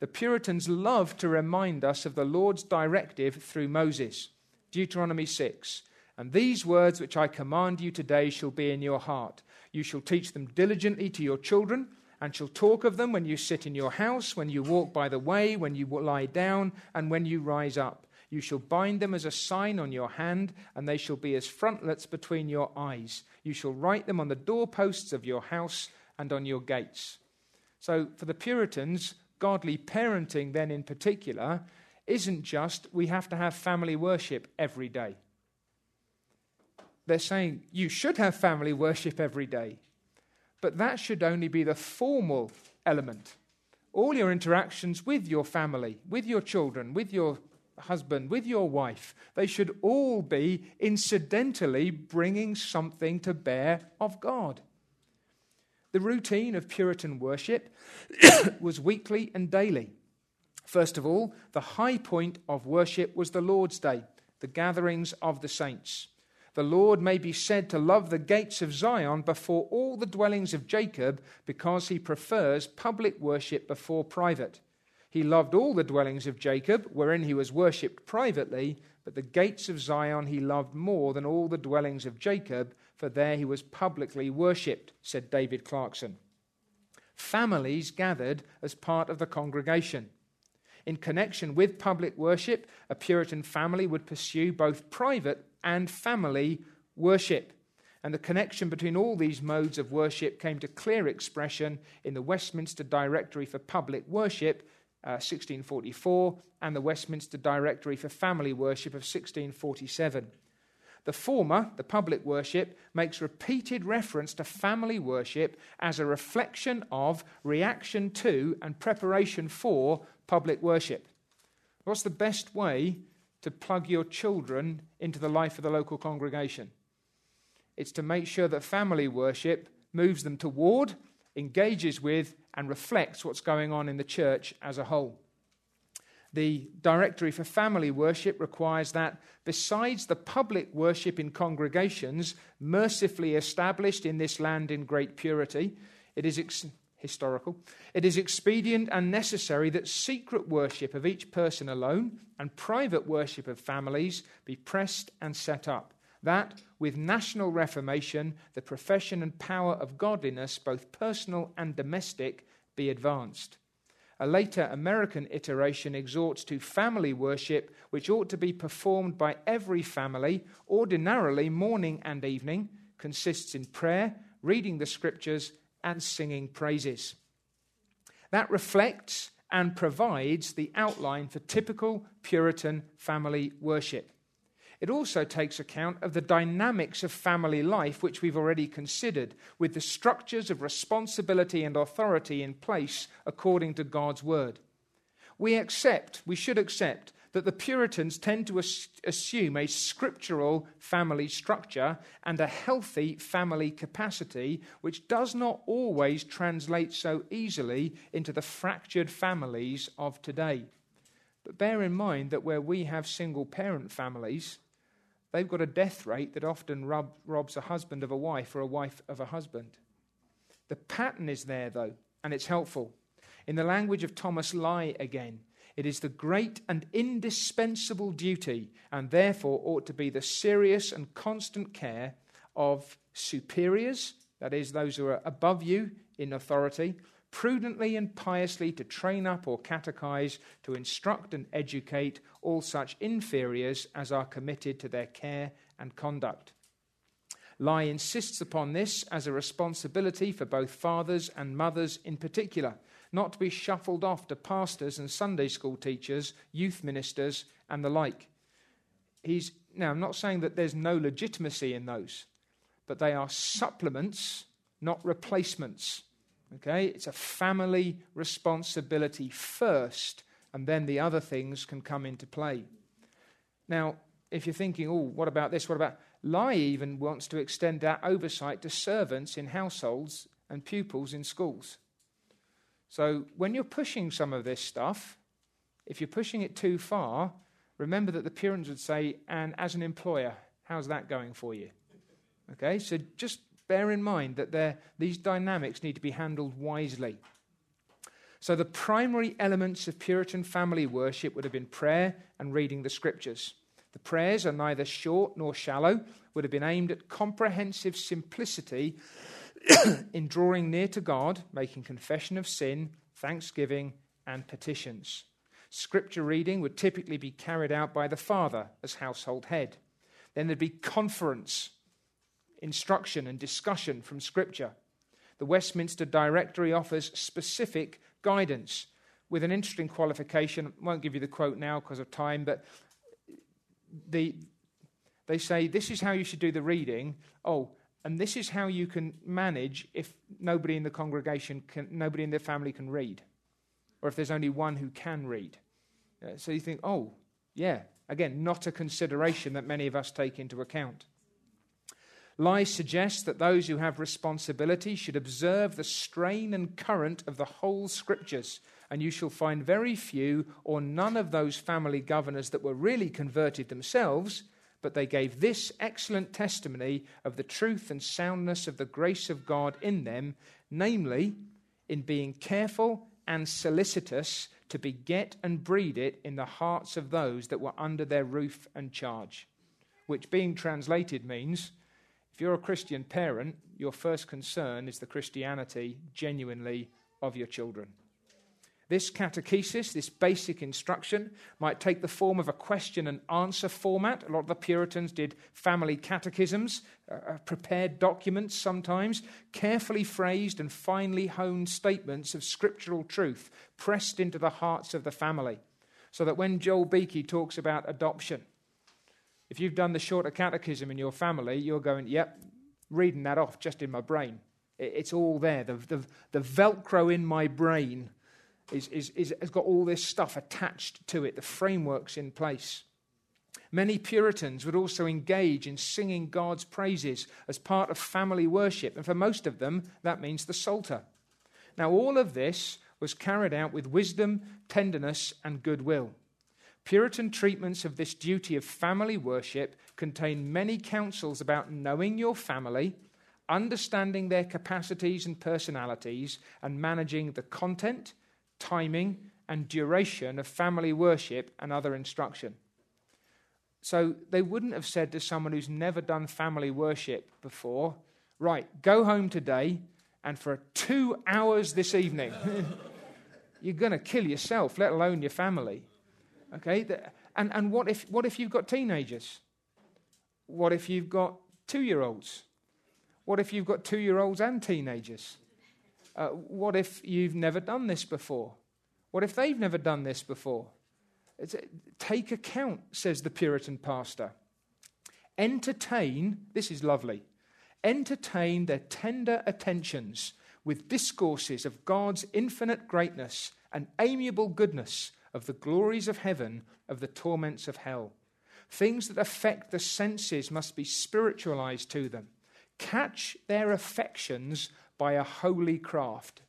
The Puritans loved to remind us of the Lord's directive through Moses. Deuteronomy 6. And these words which I command you today shall be in your heart. You shall teach them diligently to your children, and shall talk of them when you sit in your house, when you walk by the way, when you lie down, and when you rise up. You shall bind them as a sign on your hand, and they shall be as frontlets between your eyes. You shall write them on the doorposts of your house and on your gates. So, for the Puritans, godly parenting, then in particular, isn't just we have to have family worship every day. They're saying you should have family worship every day, but that should only be the formal element. All your interactions with your family, with your children, with your husband, with your wife, they should all be incidentally bringing something to bear of God. The routine of Puritan worship was weekly and daily. First of all, the high point of worship was the Lord's Day, the gatherings of the saints. The Lord may be said to love the gates of Zion before all the dwellings of Jacob because he prefers public worship before private. He loved all the dwellings of Jacob, wherein he was worshipped privately, but the gates of Zion he loved more than all the dwellings of Jacob, for there he was publicly worshipped, said David Clarkson. Families gathered as part of the congregation. In connection with public worship, a Puritan family would pursue both private and family worship. And the connection between all these modes of worship came to clear expression in the Westminster Directory for Public Worship, 1644, uh, and the Westminster Directory for Family Worship of 1647. The former, the public worship, makes repeated reference to family worship as a reflection of, reaction to, and preparation for public worship. What's the best way to plug your children into the life of the local congregation? It's to make sure that family worship moves them toward, engages with, and reflects what's going on in the church as a whole. The Directory for Family Worship requires that, besides the public worship in congregations mercifully established in this land in great purity, it is ex- historical. It is expedient and necessary that secret worship of each person alone and private worship of families be pressed and set up. That, with national reformation, the profession and power of godliness, both personal and domestic, be advanced. A later American iteration exhorts to family worship, which ought to be performed by every family, ordinarily morning and evening, consists in prayer, reading the scriptures, and singing praises. That reflects and provides the outline for typical Puritan family worship. It also takes account of the dynamics of family life, which we've already considered, with the structures of responsibility and authority in place according to God's word. We accept, we should accept, that the Puritans tend to assume a scriptural family structure and a healthy family capacity, which does not always translate so easily into the fractured families of today. But bear in mind that where we have single parent families, they've got a death rate that often rob, robs a husband of a wife or a wife of a husband. The pattern is there, though, and it's helpful. In the language of Thomas Lye again, it is the great and indispensable duty, and therefore ought to be the serious and constant care of superiors, that is, those who are above you in authority, prudently and piously to train up or catechize, to instruct and educate all such inferiors as are committed to their care and conduct. Lye insists upon this as a responsibility for both fathers and mothers in particular, not to be shuffled off to pastors and Sunday school teachers, youth ministers, and the like. He's, now, I'm not saying that there's no legitimacy in those, but they are supplements, not replacements Okay? It's a family responsibility first, and then the other things can come into play. Now, if you're thinking, oh, what about this? What about. Lye even wants to extend that oversight to servants in households and pupils in schools. So when you're pushing some of this stuff, if you're pushing it too far, remember that the Puritans would say, and as an employer, how's that going for you? Okay, so just bear in mind that these dynamics need to be handled wisely. So, the primary elements of Puritan family worship would have been prayer and reading the scriptures. The prayers are neither short nor shallow, would have been aimed at comprehensive simplicity in drawing near to God, making confession of sin, thanksgiving, and petitions. Scripture reading would typically be carried out by the father as household head. Then there'd be conference instruction and discussion from Scripture. The Westminster Directory offers specific guidance with an interesting qualification. I won't give you the quote now because of time, but the, they say this is how you should do the reading. Oh, and this is how you can manage if nobody in the congregation can, nobody in the family can read, or if there's only one who can read. Uh, so you think, oh, yeah, again, not a consideration that many of us take into account. Lye suggests that those who have responsibility should observe the strain and current of the whole scriptures, and you shall find very few or none of those family governors that were really converted themselves, but they gave this excellent testimony of the truth and soundness of the grace of God in them, namely, in being careful and solicitous to beget and breed it in the hearts of those that were under their roof and charge. Which, being translated, means if you're a Christian parent, your first concern is the Christianity genuinely of your children. This catechesis, this basic instruction, might take the form of a question and answer format. A lot of the Puritans did family catechisms, uh, uh prepared documents sometimes, carefully phrased and finely honed statements of scriptural truth pressed into the hearts of the family. So that when Joel Beeke talks about adoption, if you've done the shorter catechism in your family, you're going, yep, reading that off just in my brain. It's all there. The, the, the Velcro in my brain is, is, is, has got all this stuff attached to it, the framework's in place. Many Puritans would also engage in singing God's praises as part of family worship, and for most of them, that means the Psalter. Now, all of this was carried out with wisdom, tenderness, and goodwill. Puritan treatments of this duty of family worship contain many counsels about knowing your family, understanding their capacities and personalities, and managing the content, timing, and duration of family worship and other instruction. So they wouldn't have said to someone who's never done family worship before, right, go home today and for two hours this evening, you're going to kill yourself, let alone your family. Okay? And, and what, if, what if you've got teenagers? What if you've got two year olds? What if you've got two year olds and teenagers? Uh, what if you've never done this before? What if they've never done this before? It's, take account, says the Puritan pastor. Entertain, this is lovely, entertain their tender attentions with discourses of God's infinite greatness and amiable goodness, of the glories of heaven, of the torments of hell. Things that affect the senses must be spiritualized to them. Catch their affections by a holy craft.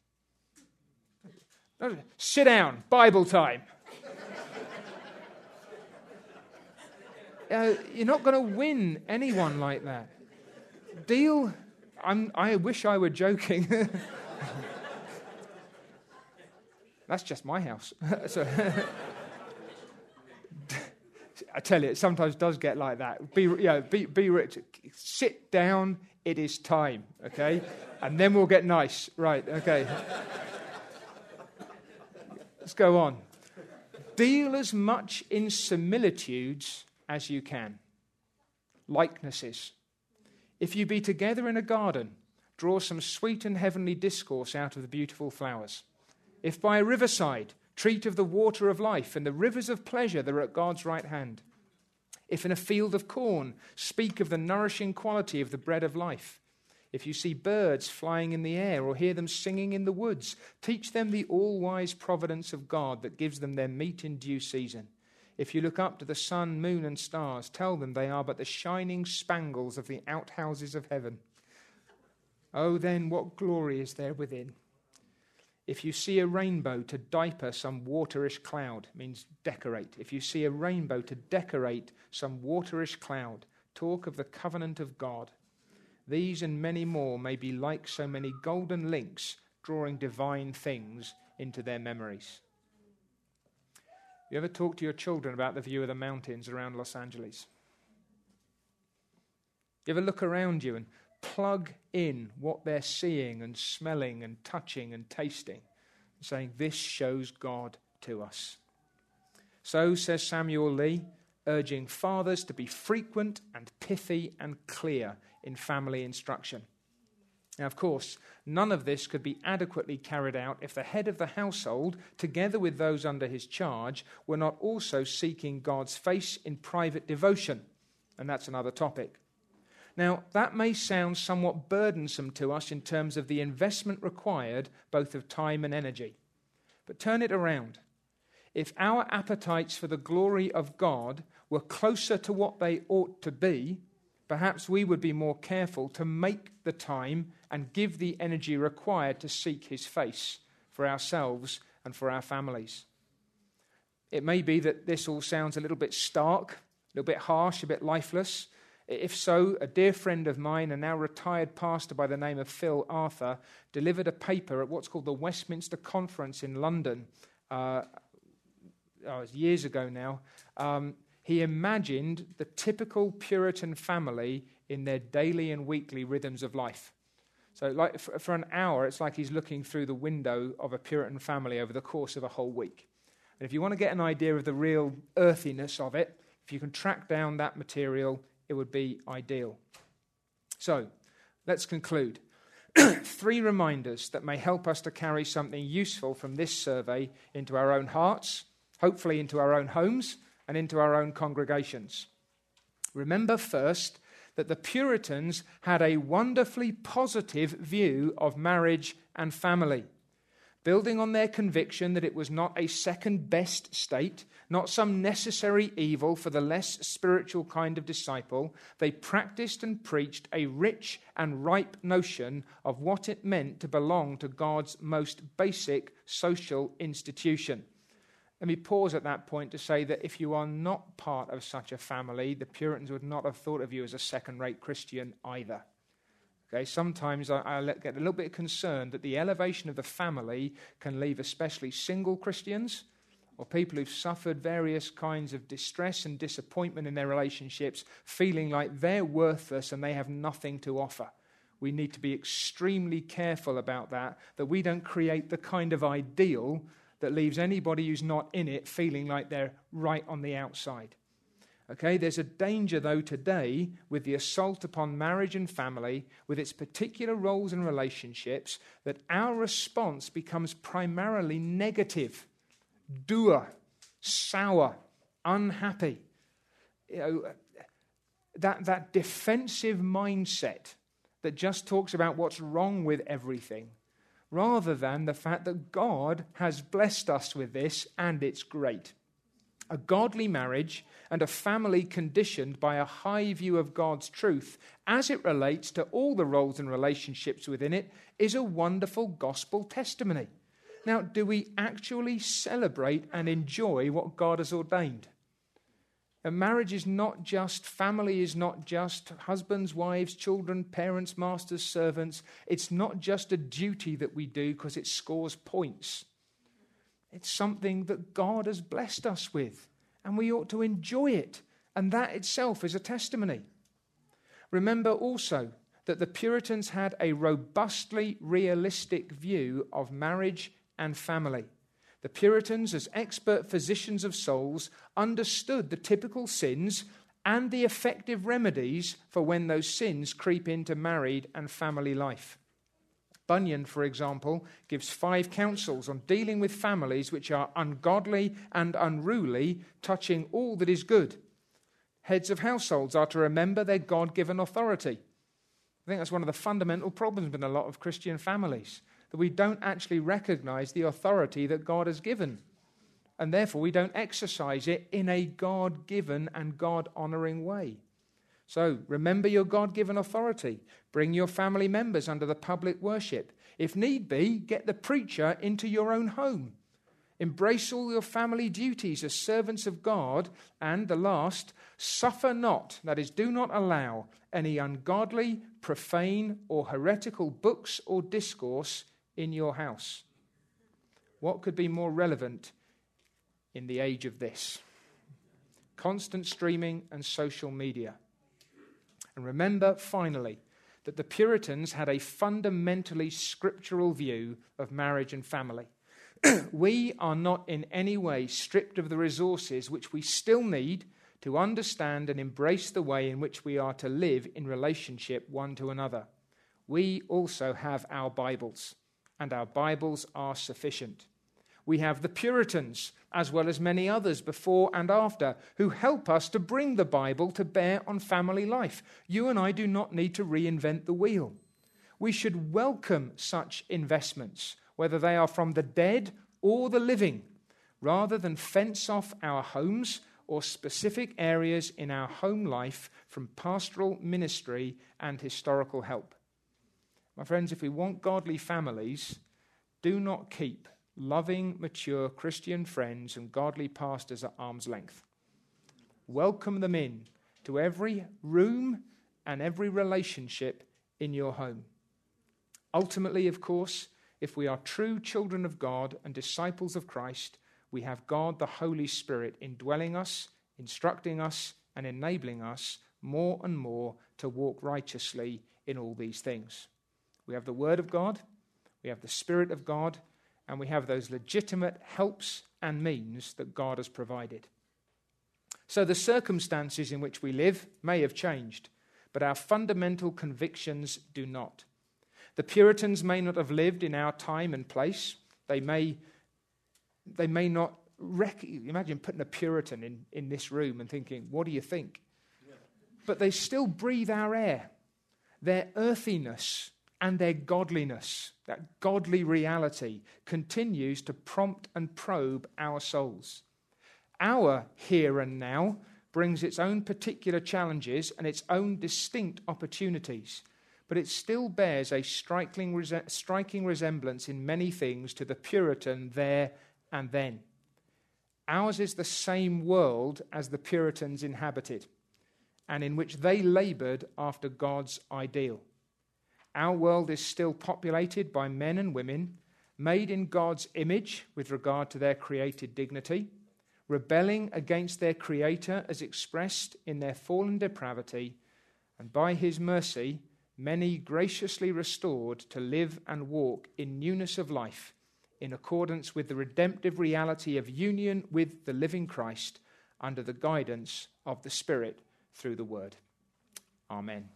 Sit down, Bible time. uh, you're not going to win anyone like that. Deal. I'm, I wish I were joking. That's just my house. so, I tell you, it sometimes does get like that. Be, yeah, be, be rich. Sit down. It is time. Okay, and then we'll get nice. Right. Okay. Let's go on. Deal as much in similitudes as you can. Likenesses. If you be together in a garden, draw some sweet and heavenly discourse out of the beautiful flowers. If by a riverside, treat of the water of life and the rivers of pleasure that are at God's right hand. If in a field of corn, speak of the nourishing quality of the bread of life. If you see birds flying in the air or hear them singing in the woods, teach them the all wise providence of God that gives them their meat in due season. If you look up to the sun, moon, and stars, tell them they are but the shining spangles of the outhouses of heaven. Oh, then, what glory is there within? If you see a rainbow to diaper some waterish cloud, means decorate. If you see a rainbow to decorate some waterish cloud, talk of the covenant of God. These and many more may be like so many golden links drawing divine things into their memories. You ever talk to your children about the view of the mountains around Los Angeles? You ever look around you and plug in what they're seeing and smelling and touching and tasting, saying, This shows God to us. So, says Samuel Lee, urging fathers to be frequent and pithy and clear in family instruction. Now, of course, none of this could be adequately carried out if the head of the household, together with those under his charge, were not also seeking God's face in private devotion. And that's another topic. Now, that may sound somewhat burdensome to us in terms of the investment required, both of time and energy. But turn it around. If our appetites for the glory of God were closer to what they ought to be, perhaps we would be more careful to make the time and give the energy required to seek His face for ourselves and for our families. It may be that this all sounds a little bit stark, a little bit harsh, a bit lifeless. If so, a dear friend of mine, a now retired pastor by the name of Phil Arthur, delivered a paper at what's called the Westminster Conference in London uh, oh, years ago now. Um, he imagined the typical Puritan family in their daily and weekly rhythms of life. So, like for an hour, it's like he's looking through the window of a Puritan family over the course of a whole week. And if you want to get an idea of the real earthiness of it, if you can track down that material, it would be ideal. So, let's conclude. Three reminders that may help us to carry something useful from this survey into our own hearts, hopefully into our own homes, and into our own congregations. Remember first that the Puritans had a wonderfully positive view of marriage and family. Building on their conviction that it was not a second best state, not some necessary evil for the less spiritual kind of disciple, they practiced and preached a rich and ripe notion of what it meant to belong to God's most basic social institution. Let me pause at that point to say that if you are not part of such a family, the Puritans would not have thought of you as a second rate Christian either. Okay, sometimes I, I, get a little bit concerned that the elevation of the family can leave especially single Christians or people who've suffered various kinds of distress and disappointment in their relationships feeling like they're worthless and they have nothing to offer. We need to be extremely careful about that, that we don't create the kind of ideal that leaves anybody who's not in it feeling like they're right on the outside. Okay, there's a danger, though, today with the assault upon marriage and family, with its particular roles and relationships, that our response becomes primarily negative, dour, sour, unhappy. You know, that, that defensive mindset that just talks about what's wrong with everything, rather than the fact that God has blessed us with this and it's great. A godly marriage and a family conditioned by a high view of God's truth as it relates to all the roles and relationships within it is a wonderful gospel testimony. Now, do we actually celebrate and enjoy what God has ordained? A marriage is not just, family is not just husbands, wives, children, parents, masters, servants. It's not just a duty that we do because it scores points. It's something that God has blessed us with and we ought to enjoy it. And that itself is a testimony. Remember also that the Puritans had a robustly realistic view of marriage and family. The Puritans, as expert physicians of souls, understood the typical sins and the effective remedies for when those sins creep into married and family life. Bunyan, for example, gives five counsels on dealing with families which are ungodly and unruly, touching all that is good. Heads of households are to remember their God given authority. I think that's one of the fundamental problems in a lot of Christian families, that we don't actually recognize the authority that God has given. And therefore, we don't exercise it in a God given and God honoring way. So remember your God given authority. Bring your family members under the public worship. If need be, get the preacher into your own home. Embrace all your family duties as servants of God. And the last, suffer not, that is, do not allow any ungodly, profane, or heretical books or discourse in your house. What could be more relevant in the age of this? Constant streaming and social media. And remember, finally, that the Puritans had a fundamentally scriptural view of marriage and family. we are not in any way stripped of the resources which we still need to understand and embrace the way in which we are to live in relationship one to another. We also have our Bibles, and our Bibles are sufficient. We have the Puritans, as well as many others before and after, who help us to bring the Bible to bear on family life. You and I do not need to reinvent the wheel. We should welcome such investments, whether they are from the dead or the living, rather than fence off our homes or specific areas in our home life from pastoral ministry and historical help. My friends, if we want godly families, do not keep loving, mature Christian friends and godly pastors at arm's length. Welcome them in to every room and every relationship in your home. Ultimately, of course, if we are true children of God and disciples of Christ, we have God the Holy Spirit indwelling us, instructing us, and enabling us more and more to walk righteously in all these things. We have the Word of God, we have the Spirit of God, and we have those legitimate helps and means that God has provided. So the circumstances in which we live may have changed, but our fundamental convictions do not. The Puritans may not have lived in our time and place. They may, they may not rec- imagine putting a Puritan in, in this room and thinking, What do you think? Yeah. But they still breathe our air. Their earthiness and their godliness, that godly reality, continues to prompt and probe our souls. Our here and now brings its own particular challenges and its own distinct opportunities, but it still bears a striking, striking resemblance in many things to the Puritan there and then. Ours is the same world as the Puritans inhabited, and in which they labored after God's ideal. Our world is still populated by men and women made in God's image with regard to their created dignity, rebelling against their Creator as expressed in their fallen depravity, and by His mercy, many graciously restored to live and walk in newness of life in accordance with the redemptive reality of union with the living Christ under the guidance of the Spirit through the Word. Amen.